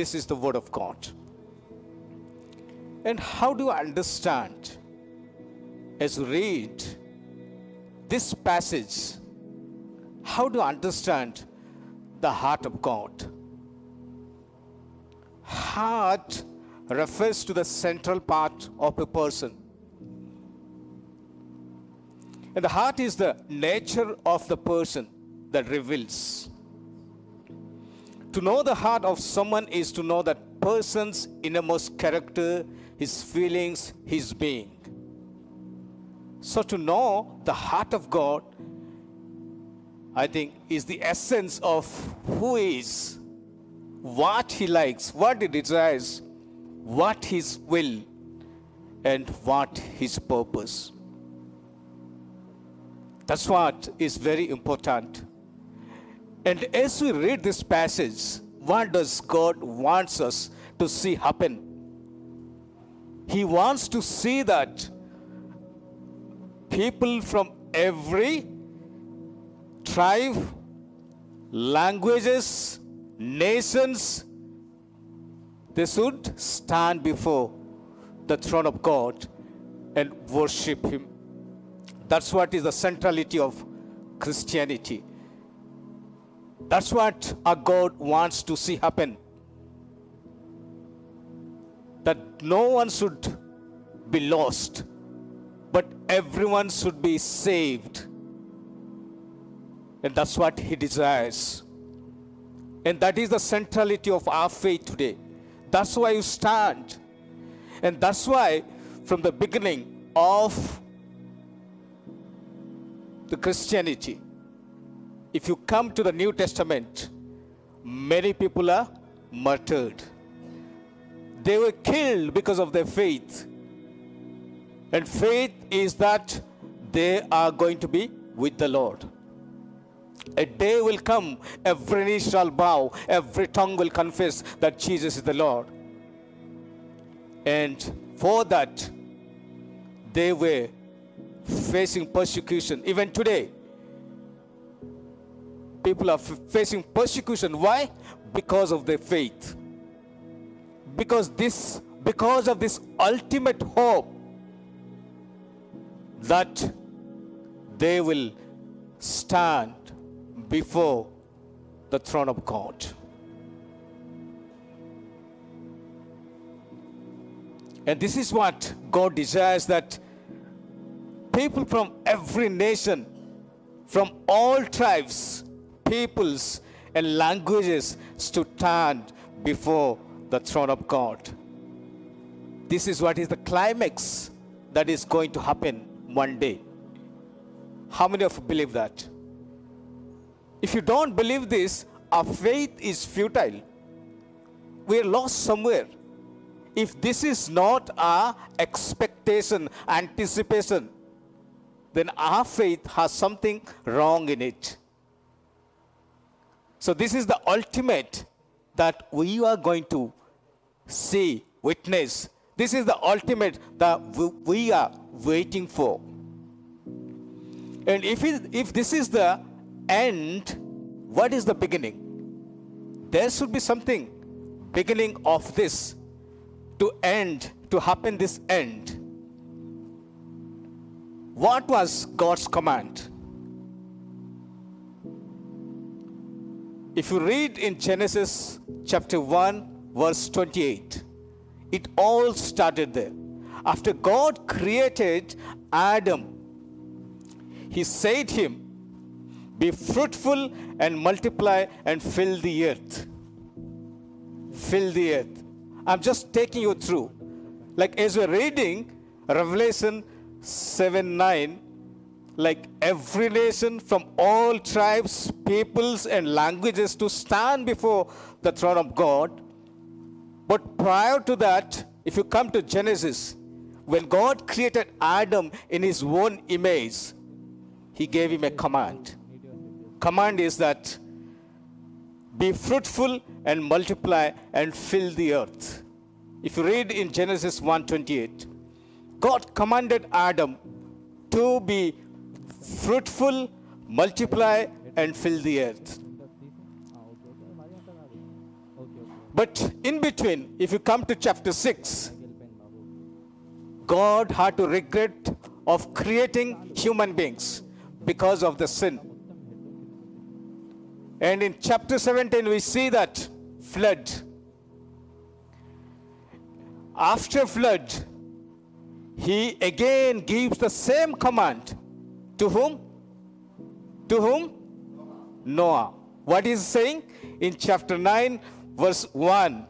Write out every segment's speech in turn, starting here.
this is the Word of God. And how do you understand as you read this passage? How do you understand the heart of God? Heart refers to the central part of a person. And the heart is the nature of the person that reveals. To know the heart of someone is to know that person's innermost character, his feelings, his being. So, to know the heart of God, I think, is the essence of who he is, what he likes, what he desires, what his will, and what his purpose. That's what is very important. And as we read this passage, what does God wants us to see happen? He wants to see that people from every tribe, languages, nations, they should stand before the throne of God and worship Him. That's what is the centrality of Christianity. That's what our God wants to see happen. That no one should be lost, but everyone should be saved. And that's what He desires. And that is the centrality of our faith today. That's why you stand. And that's why, from the beginning of the Christianity, if you come to the New Testament, many people are martyred. They were killed because of their faith. And faith is that they are going to be with the Lord. A day will come, every knee shall bow, every tongue will confess that Jesus is the Lord. And for that, they were facing persecution. Even today, people are facing persecution. Why? Because of their faith. Because this, because of this ultimate hope that they will stand before the throne of God. And this is what God desires that people from every nation, from all tribes, peoples, and languages to stand before the throne of God. This is what is the climax that is going to happen one day. How many of you believe that? If you don't believe this, our faith is futile. We're lost somewhere. If this is not our expectation, anticipation, then our faith has something wrong in it. So, this is the ultimate that we are going to see, witness. This is the ultimate that we- are waiting for. And if, it, if this is the end, what is the beginning? There should be something beginning of this to end, to happen this end. What was God's command? If you read in Genesis chapter 1, verse 28, it all started there. After God created Adam, He said to him, Be fruitful and multiply and fill the earth. Fill the earth. I'm just taking you through. Like as we're reading Revelation 7 9, like every nation from all tribes, peoples, and languages to stand before the throne of God. But prior to that, if you come to Genesis, when God created Adam in his own image, he gave him a command. Command is that be fruitful and multiply and fill the earth. If you read in Genesis 1:28, God commanded Adam to be fruitful, multiply and fill the earth. But in between, if you come to chapter 6, God had to regret of creating human beings because of the sin. And in chapter 17, we see that flood. After flood, he again gives the same command to whom? To whom? Noah. What is saying? In chapter 9, verse 1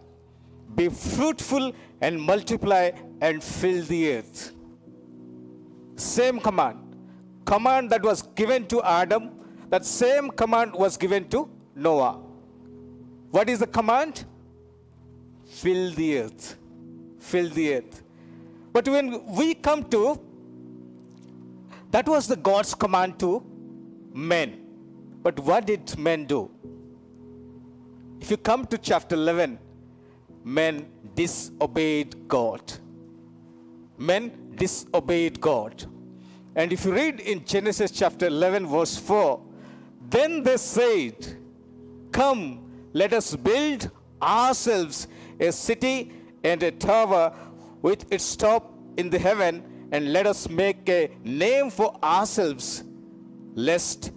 Be fruitful and multiply and fill the earth. Same command. Command that was given to Adam, that same command was given to Noah. What is the command? Fill the earth. Fill the earth. But when we come to, that was the God's command to men. But what did men do? If you come to chapter 11, men disobeyed God. Men disobeyed God. And if you read in Genesis chapter 11, verse 4, then they said, Come, let us build ourselves a city and a tower with its top in the heaven, and let us make a name for ourselves, lest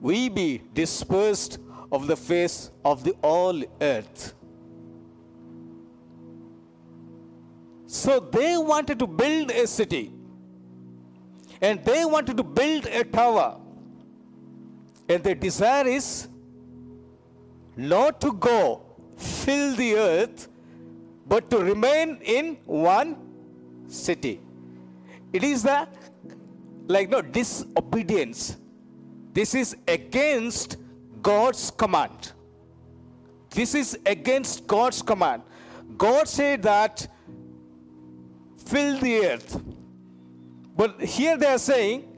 we be dispersed of the face of the all earth. So they wanted to build a city and they wanted to build a tower. And their desire is not to go fill the earth, but to remain in one city. It is the like no disobedience. This is against God's command. This is against God's command. God said that fill the earth. But here they are saying,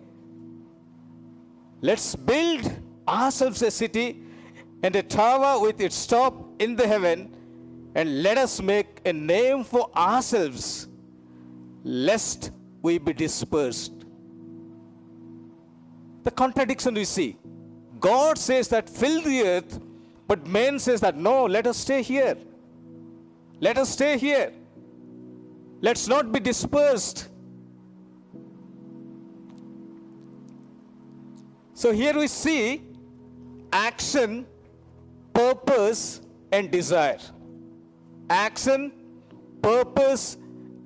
let's build ourselves a city and a tower with its top in the heaven, and let us make a name for ourselves, lest we be dispersed. The contradiction we see. God says that fill the earth, but man says that no, let us stay here. Let us stay here. Let's not be dispersed. So here we see action, purpose, and desire. Action, purpose,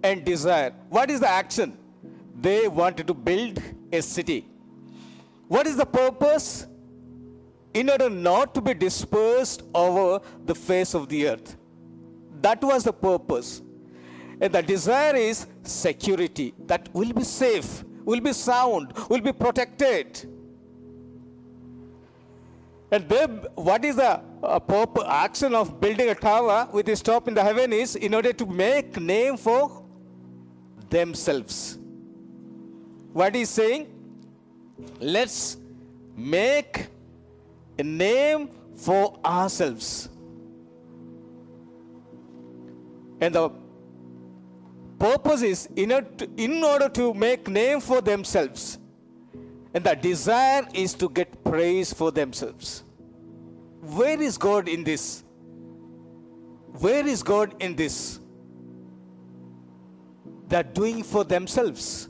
and desire. What is the action? They wanted to build a city. What is the purpose? In order not to be dispersed over the face of the earth. That was the purpose. And the desire is security. That will be safe, will be sound, will be protected. And they, what is the uh, purpose, action of building a tower with its top in the heaven is in order to make name for themselves. What is saying? Let's make a name for ourselves. And the purpose is in order to make name for themselves. And the desire is to get praise for themselves. Where is God in this? Where is God in this? They're doing for themselves.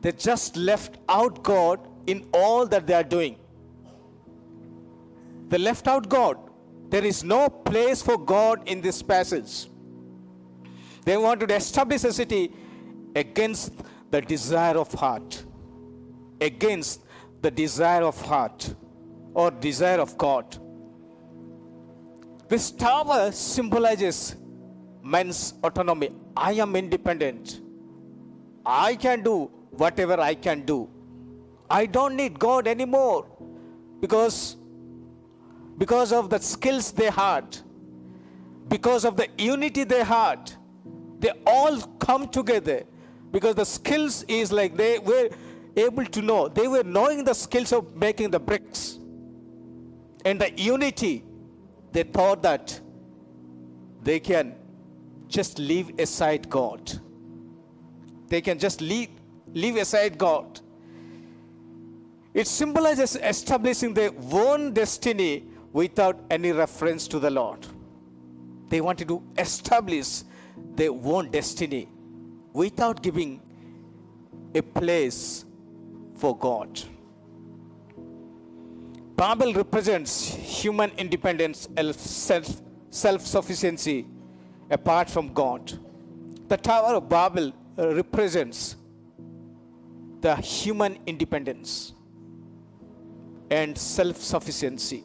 They just left out God in all that they are doing. They left out God. There is no place for God in this passage. They wanted to establish a city against the desire of heart, against the desire of heart or desire of God. This tower symbolizes man's autonomy. I am independent. I can do whatever I can do. I don't need God anymore because, because of the skills they had, because of the unity they had. They all come together because the skills is like they were able to know. They were knowing the skills of making the bricks. And the unity, they thought that they can just leave aside God. They can just leave, leave aside God. It symbolizes establishing their own destiny without any reference to the Lord. They wanted to establish their own destiny without giving a place for God. Babel represents human independence and self sufficiency apart from God. The Tower of Babel represents the human independence and self sufficiency.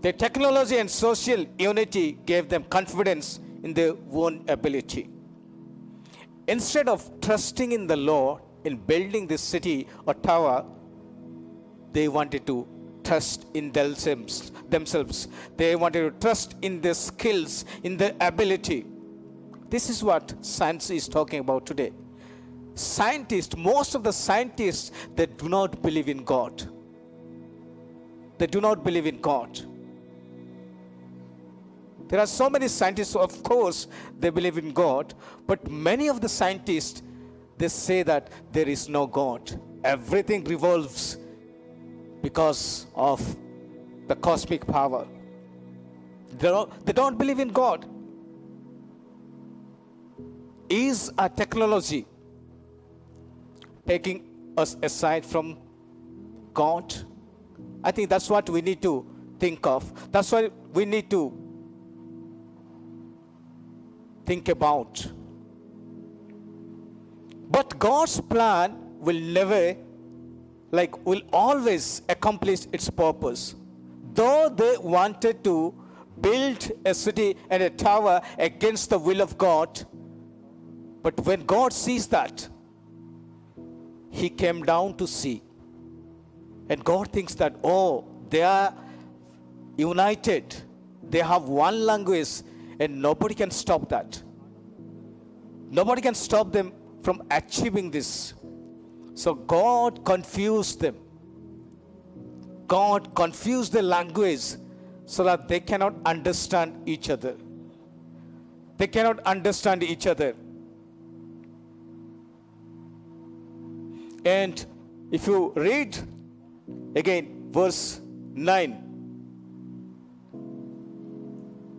Their technology and social unity gave them confidence in their own ability. Instead of trusting in the Lord in building this city or tower, they wanted to trust in themselves. themselves. They wanted to trust in their skills, in their ability. This is what science is talking about today. Scientists, most of the scientists, they do not believe in God. They do not believe in God. There are so many scientists, of course, they believe in God, but many of the scientists, they say that there is no God. Everything revolves because of the cosmic power. They don't, they don't believe in God. Is a technology taking us aside from God? I think that's what we need to think of. That's what we need to think about. But God's plan will never, like, will always accomplish its purpose. Though they wanted to build a city and a tower against the will of God, but when God sees that, He came down to see. And God thinks that, oh, they are united, they have one language, and nobody can stop that. Nobody can stop them from achieving this. So God confused them. God confused the language so that they cannot understand each other. They cannot understand each other. And if you read again verse 9,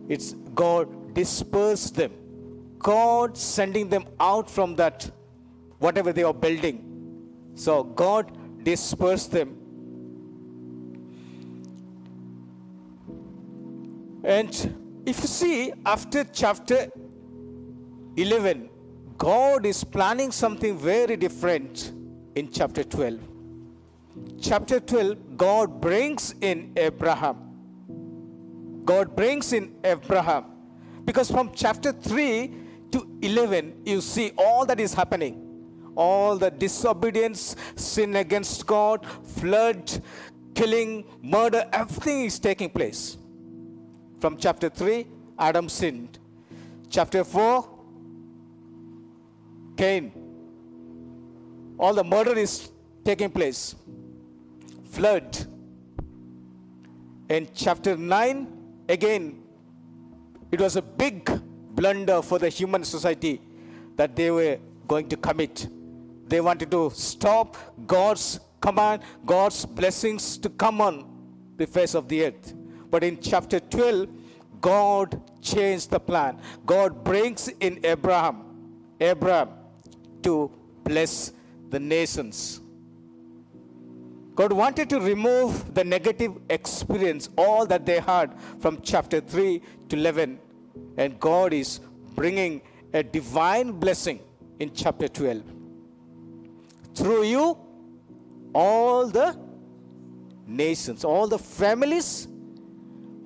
it's God dispersed them. God sending them out from that, whatever they are building. So God dispersed them. And if you see, after chapter 11, God is planning something very different in chapter 12. Chapter 12, God brings in Abraham. God brings in Abraham. Because from chapter 3 to 11, you see all that is happening. All the disobedience, sin against God, flood, killing, murder, everything is taking place. From chapter 3, Adam sinned. Chapter 4, Cain. All the murder is taking place. Flood. In chapter 9, again, it was a big blunder for the human society that they were going to commit. They wanted to stop God's command, God's blessings to come on the face of the earth. But in chapter 12, God changed the plan. God brings in Abraham, Abraham to bless the nations. God wanted to remove the negative experience, all that they had from chapter 3 to 11. And God is bringing a divine blessing in chapter 12. Through you, all the nations, all the families,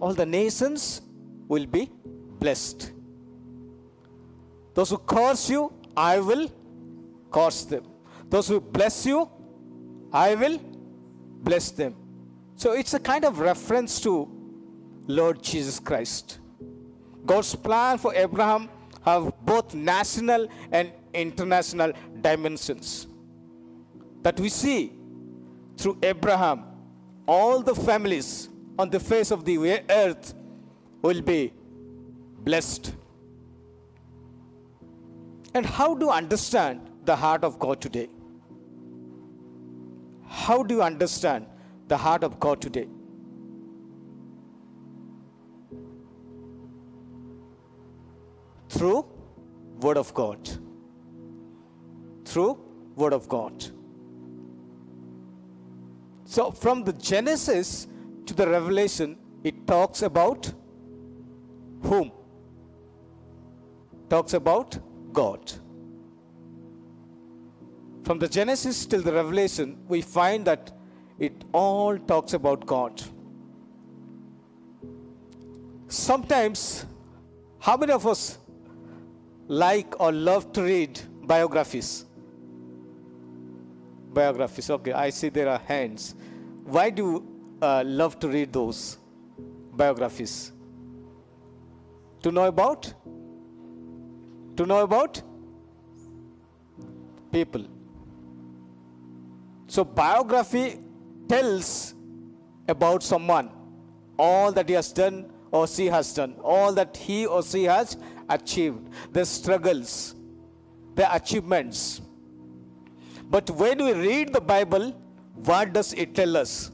all the nations will be blessed. Those who curse you, I will curse them. Those who bless you, I will bless them. So it's a kind of reference to Lord Jesus Christ. God's plan for Abraham have both national and international dimensions. That we see through Abraham, all the families on the face of the earth will be blessed. And how do you understand the heart of God today? How do you understand the heart of God today? through Word of God. Through Word of God. So, from the Genesis to the Revelation, it talks about whom? Talks about God. From the Genesis till the Revelation, we find that it all talks about God. Sometimes, how many of us like or love to read biographies? Biographies, okay, I see there are hands. Why do you uh, love to read those biographies? To know about? To know about? People. So, biography tells about someone all that he has done or she has done, all that he or she has achieved, their struggles, their achievements. But when we read the Bible, what does it tell us?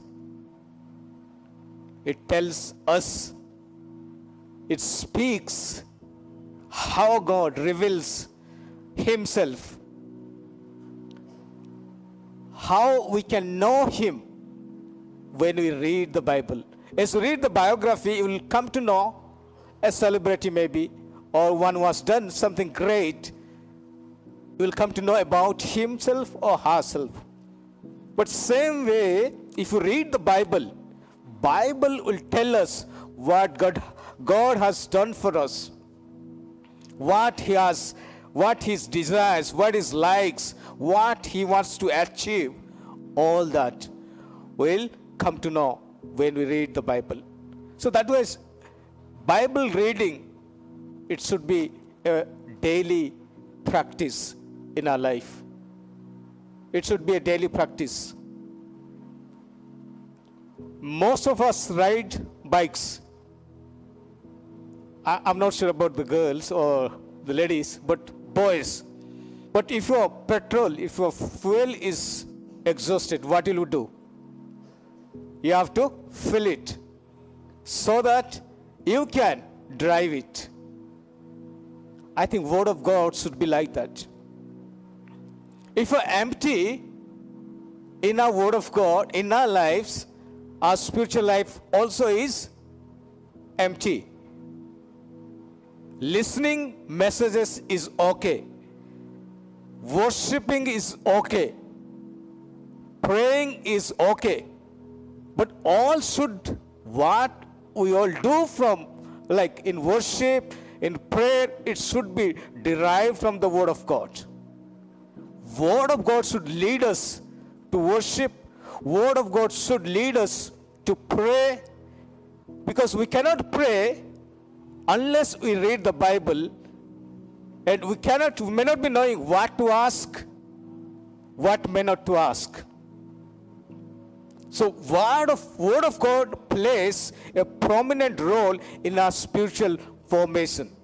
It tells us, it speaks how God reveals Himself, how we can know Him when we read the Bible. As you read the biography, you will come to know a celebrity, maybe, or one who has done something great. You will come to know about himself or herself. But same way, if you read the Bible, Bible will tell us what God, God has done for us, what He has, what His desires, what His likes, what He wants to achieve. All that will come to know when we read the Bible. So that was Bible reading. It should be a daily practice in our life. It should be a daily practice. Most of us ride bikes. I, am not sure about the girls or the ladies, but boys. But if your petrol, if your fuel is exhausted, what will you do? You have to fill it so that you can drive it. I think word of God should be like that. If we're empty in our word of God, in our lives, our spiritual life also is empty. Listening messages is okay. Worshipping is okay. Praying is okay. But all should, what we all do from, like in worship, in prayer, it should be derived from the Word of God. Word of God should lead us to worship. Word of God should lead us to pray. Because we cannot pray unless we read the Bible. And we cannot, we may not be knowing what to ask, what may not to ask. So word of, word of God plays a prominent role in our spiritual formation.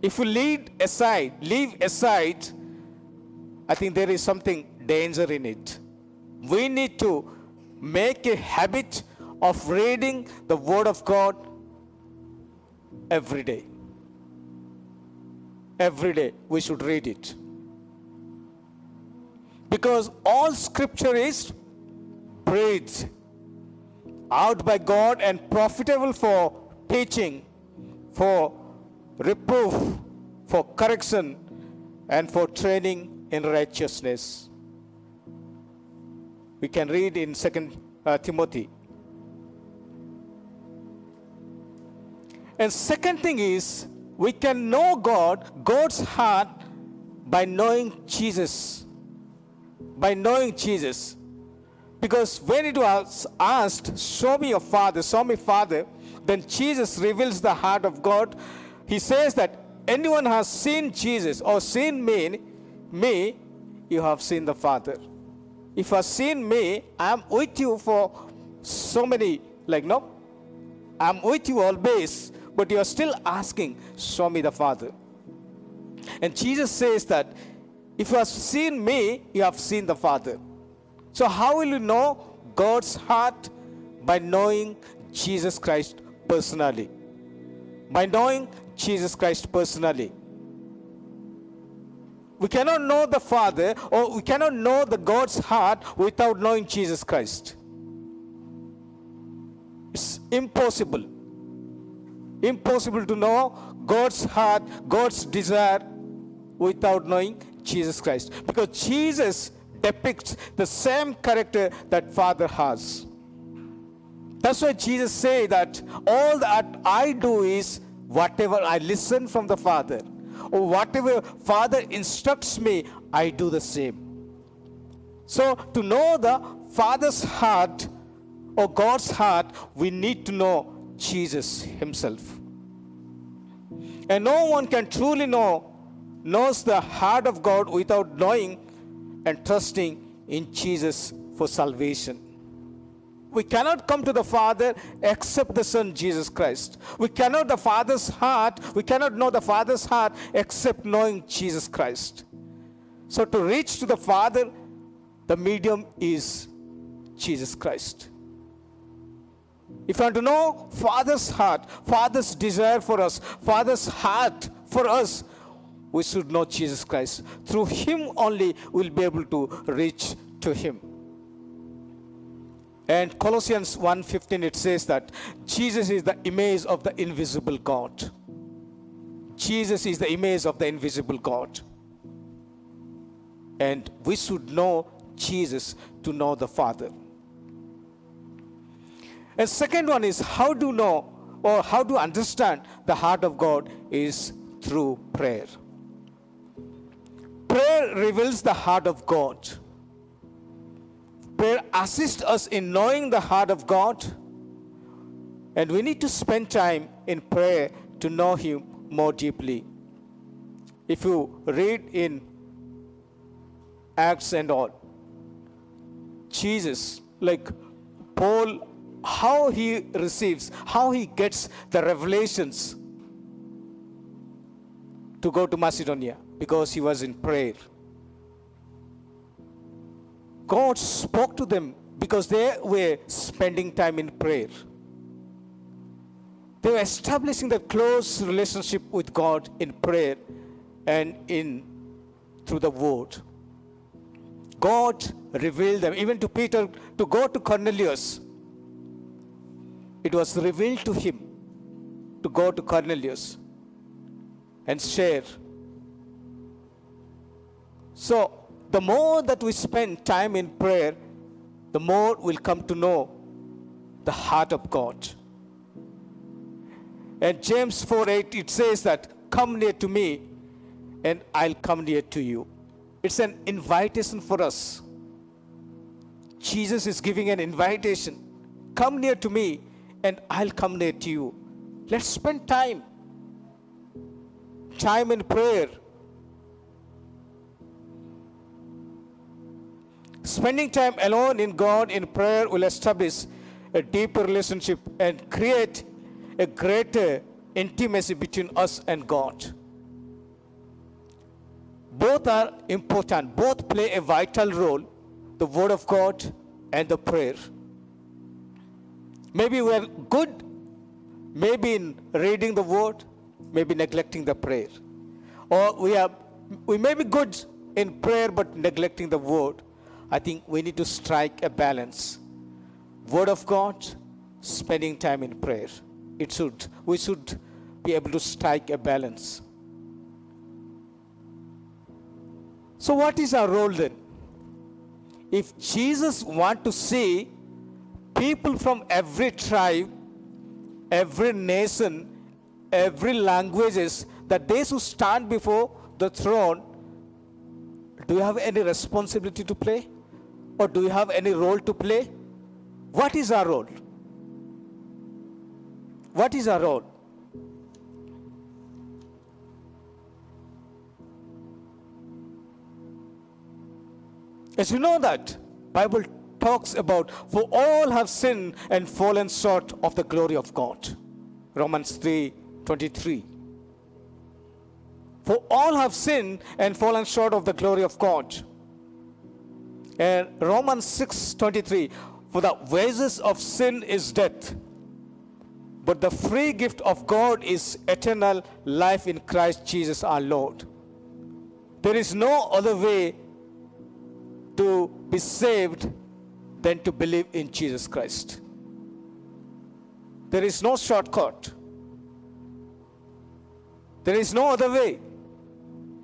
If we lead aside, leave aside, I think there is something danger in it. We need to make a habit of reading the Word of God every day. Every day we should read it because all scripture is breathed out by God and profitable for teaching, for reproof, for correction, and for training in righteousness. We can read in Second uh, Timothy. And second thing is, we can know God, God's heart, by knowing Jesus by knowing Jesus. Because when it was asked, Show me your Father, show me Father, then Jesus reveals the heart of God. He says that anyone has seen Jesus or seen me, me, you have seen the Father. If you have seen me, I'm with you for so many, like, no, I'm with you always, but you are still asking, Show me the Father. And Jesus says that if you have seen me, you have seen the Father. So, how will you know God's heart? By knowing Jesus Christ personally. By knowing Jesus Christ personally. We cannot know the Father or we cannot know the God's heart without knowing Jesus Christ. It's impossible. Impossible to know God's heart, God's desire without knowing Jesus Christ. Because Jesus depicts the same character that Father has. That's why Jesus say that all that I do is whatever I listen from the Father or whatever Father instructs me, I do the same. So to know the Father's heart or God's heart, we need to know Jesus Himself. And no one can truly know knows the heart of God without knowing and trusting in Jesus for salvation. We cannot come to the Father except the Son Jesus Christ. We cannot the Father's heart, we cannot know the Father's heart except knowing Jesus Christ. So to reach to the Father, the medium is Jesus Christ. If you want to know Father's heart, Father's desire for us, Father's heart for us, we should know Jesus Christ. Through Him only we'll be able to reach to Him. And Colossians 1:15 it says that Jesus is the image of the invisible God. Jesus is the image of the invisible God. And we should know Jesus to know the Father. And second one is how to know or how to understand the heart of God is through prayer. Prayer reveals the heart of God. Prayer assists us in knowing the heart of God. And we need to spend time in prayer to know Him more deeply. If you read in Acts and all, Jesus, like Paul how he receives, how he gets the revelations to go to Macedonia because he was in prayer. God spoke to them because they were spending time in prayer. They were establishing the close relationship with God in prayer and in through the word. God revealed them, even to Peter, to go to Cornelius it was revealed to him to go to Cornelius and share. So, the more that we spend time in prayer, the more we'll come to know the heart of God. And James 4 8, it says that, Come near to me, and I'll come near to you. It's an invitation for us. Jesus is giving an invitation. Come near to me, and I'll come near to you. Let's spend time. Time in prayer. Spending time alone in God in prayer will establish a deeper relationship and create a greater intimacy between us and God. Both are important, both play a vital role the Word of God and the prayer. Maybe we're good, maybe in reading the word, maybe neglecting the prayer. Or we are we may be good in prayer but neglecting the word. I think we need to strike a balance. Word of God, spending time in prayer. It should we should be able to strike a balance. So what is our role then? If Jesus want to see people from every tribe, every nation, every languages, that they who stand before the throne, do you have any responsibility to play? Or do you have any role to play? What is our role? What is our role? As you know that Bible talks about, for all have sinned and fallen short of the glory of God. Romans 3 23. For all have sinned and fallen short of the glory of God. And Romans 6 23. For the wages of sin is death, But the free gift of God is eternal life in Christ Jesus our Lord. There is no other way to be saved than to believe in Jesus Christ. There is no shortcut. There is no other way.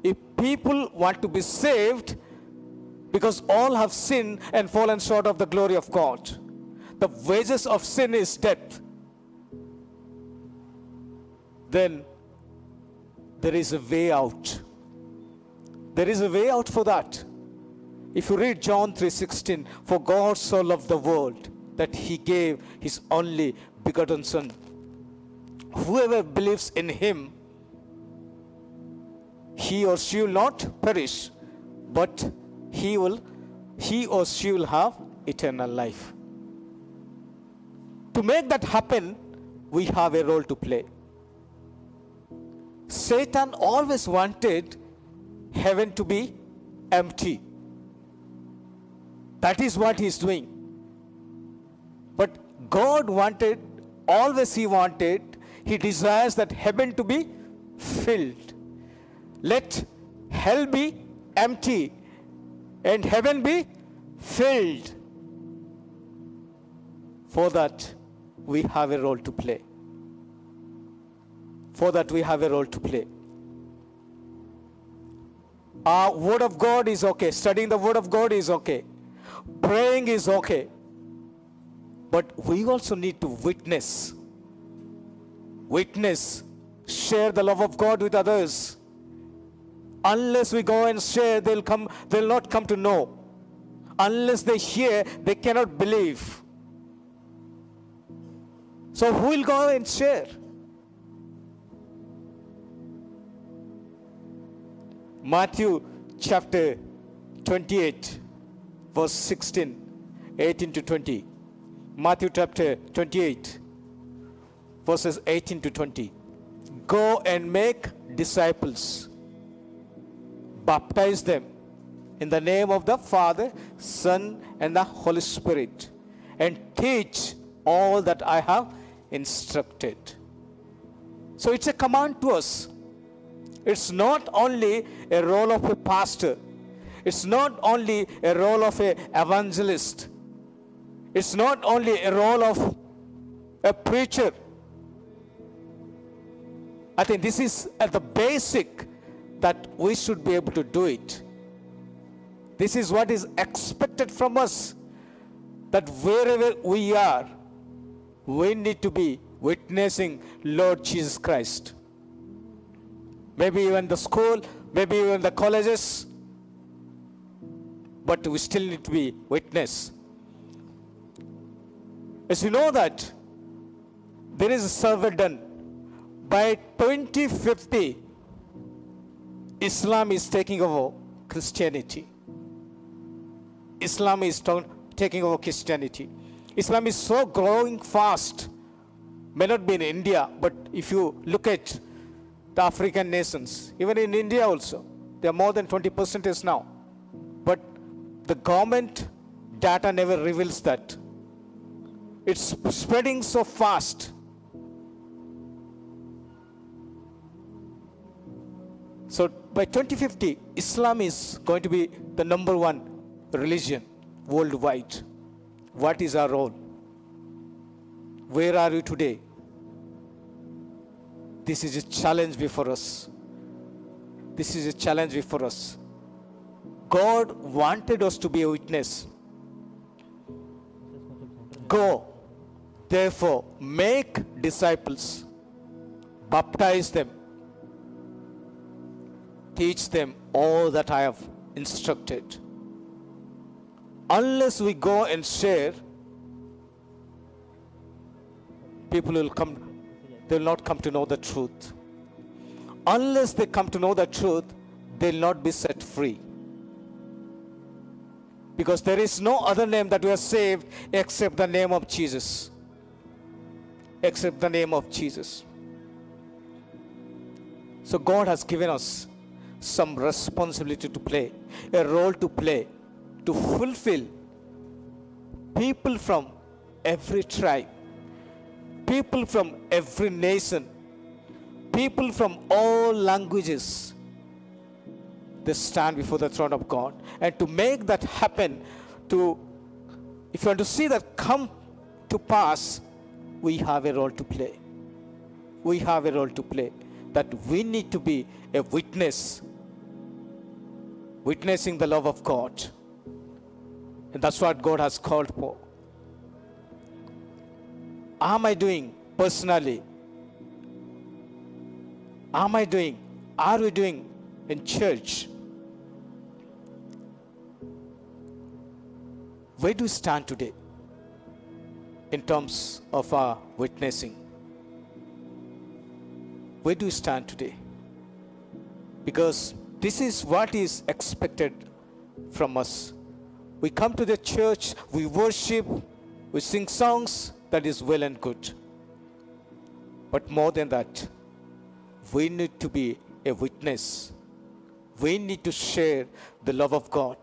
If people want to be saved, because all have sinned and fallen short of the glory of God, the wages of sin is death. Then there is a way out. There is a way out for that. If you read John 3:16, for God so loved the world that he gave his only begotten son. Whoever believes in him, he or she will not perish, but he will he or she will have eternal life. To make that happen, we have a role to play. Satan always wanted heaven to be empty. That is what he's doing. But God wanted, always he wanted, he desires that heaven to be filled. Let hell be empty and heaven be filled. For that, we have a role to play. For that, we have a role to play. Our Word of God is okay. Studying the Word of God is okay. Praying is okay. But we also need to witness. Witness. Share the love of God with others. Unless we go and share, they'll come, they'll not come to know. Unless they hear, they cannot believe. So who will go and share? Matthew chapter 28, verse 16, 18 to 20. Matthew chapter 28, verses 18 to 20. Go and make disciples, baptize them in the name of the Father, Son, and the Holy Spirit, and teach all that I have instructed. So it's a command to us. It's not only a role of a pastor. It's not only a role of a evangelist. It's not only a role of a preacher. I think this is at the basic that we should be able to do it. This is what is expected from us. That wherever we are, we need to be witnessing Lord Jesus Christ. Maybe even the school, maybe even the colleges, but we still need to be witness. As you know that there is a survey done by 2050, Islam is taking over Christianity. Islam is taking over Christianity. Islam is so growing fast. May not be in India, but if you look at the African nations, even in India also, they are more than 20 percent is now. The government data never reveals that. It's spreading so fast. So by 2050, Islam is going to be the number one religion worldwide. What is our role? Where are you today? This is a challenge before us. This is a challenge before us. God wanted us to be a witness. Go, therefore, make disciples, baptize them, teach them all that I have instructed. Unless we go and share, people will come, they will not come to know the truth. Unless they come to know the truth, they will not be set free. Because there is no other name that we are saved except the name of Jesus. Except the name of Jesus. So God has given us some responsibility to play, a role to play, to fulfill people from every tribe, people from every nation, people from all languages, they stand before the throne of God. And to make that happen, to if you want to see that come to pass, we have a role to play. We have a role to play. That we need to be a witness, witnessing the love of God. And that's what God has called for. Am I doing personally? Am I doing? Are we doing in church? Where do we stand today in terms of our witnessing? Where do we stand today? Because this is what is expected from us. We come to the church, we worship, we sing songs, that is well and good. But more than that, we need to be a witness. We need to share the love of God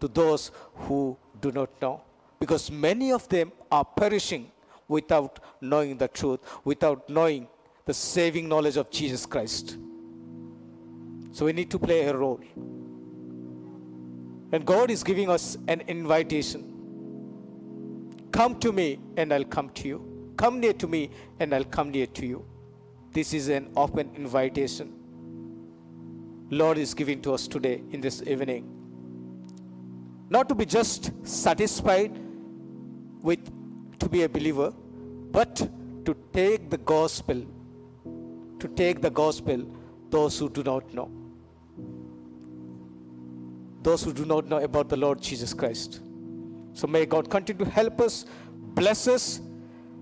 to those who do not know. Because many of them are perishing without knowing the truth, without knowing the saving knowledge of Jesus Christ. So we need to play a role. And God is giving us an invitation. Come to me and I'll come to you. Come near to me and I'll come near to you. This is an open invitation. Lord is giving to us today in this evening. Not to be just satisfied with to be a believer, but to take the gospel, to take the gospel those who do not know. Those who do not know about the Lord Jesus Christ. So may God continue to help us, bless us.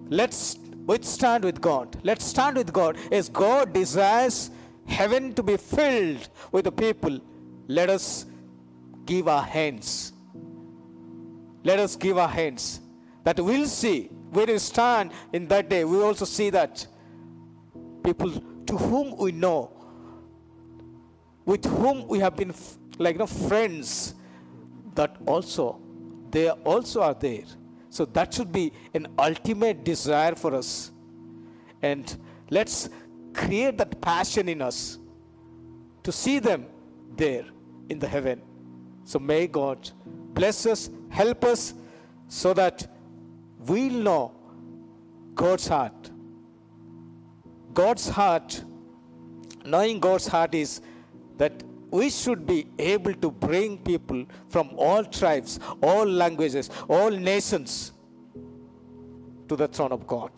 Let's withstand with God. Let's stand with God as God desires heaven to be filled with the people. Let us give our hands. Let us give our hands. That we'll see where we stand in that day. We also see that people to whom we know, with whom we have been like you know, friends, that also they also are there. So that should be an ultimate desire for us. And let's create that passion in us to see them there in the heaven. So may God bless us, help us, so that we'll know God's heart. God's heart, knowing God's heart is that we should be able to bring people from all tribes, all languages, all nations to the throne of God.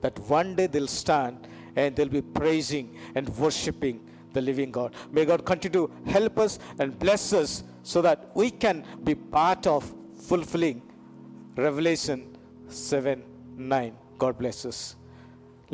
That one day they'll stand and they'll be praising and worshiping the living God. May God continue to help us and bless us so that we can be part of fulfilling Revelation 7 9. God bless us.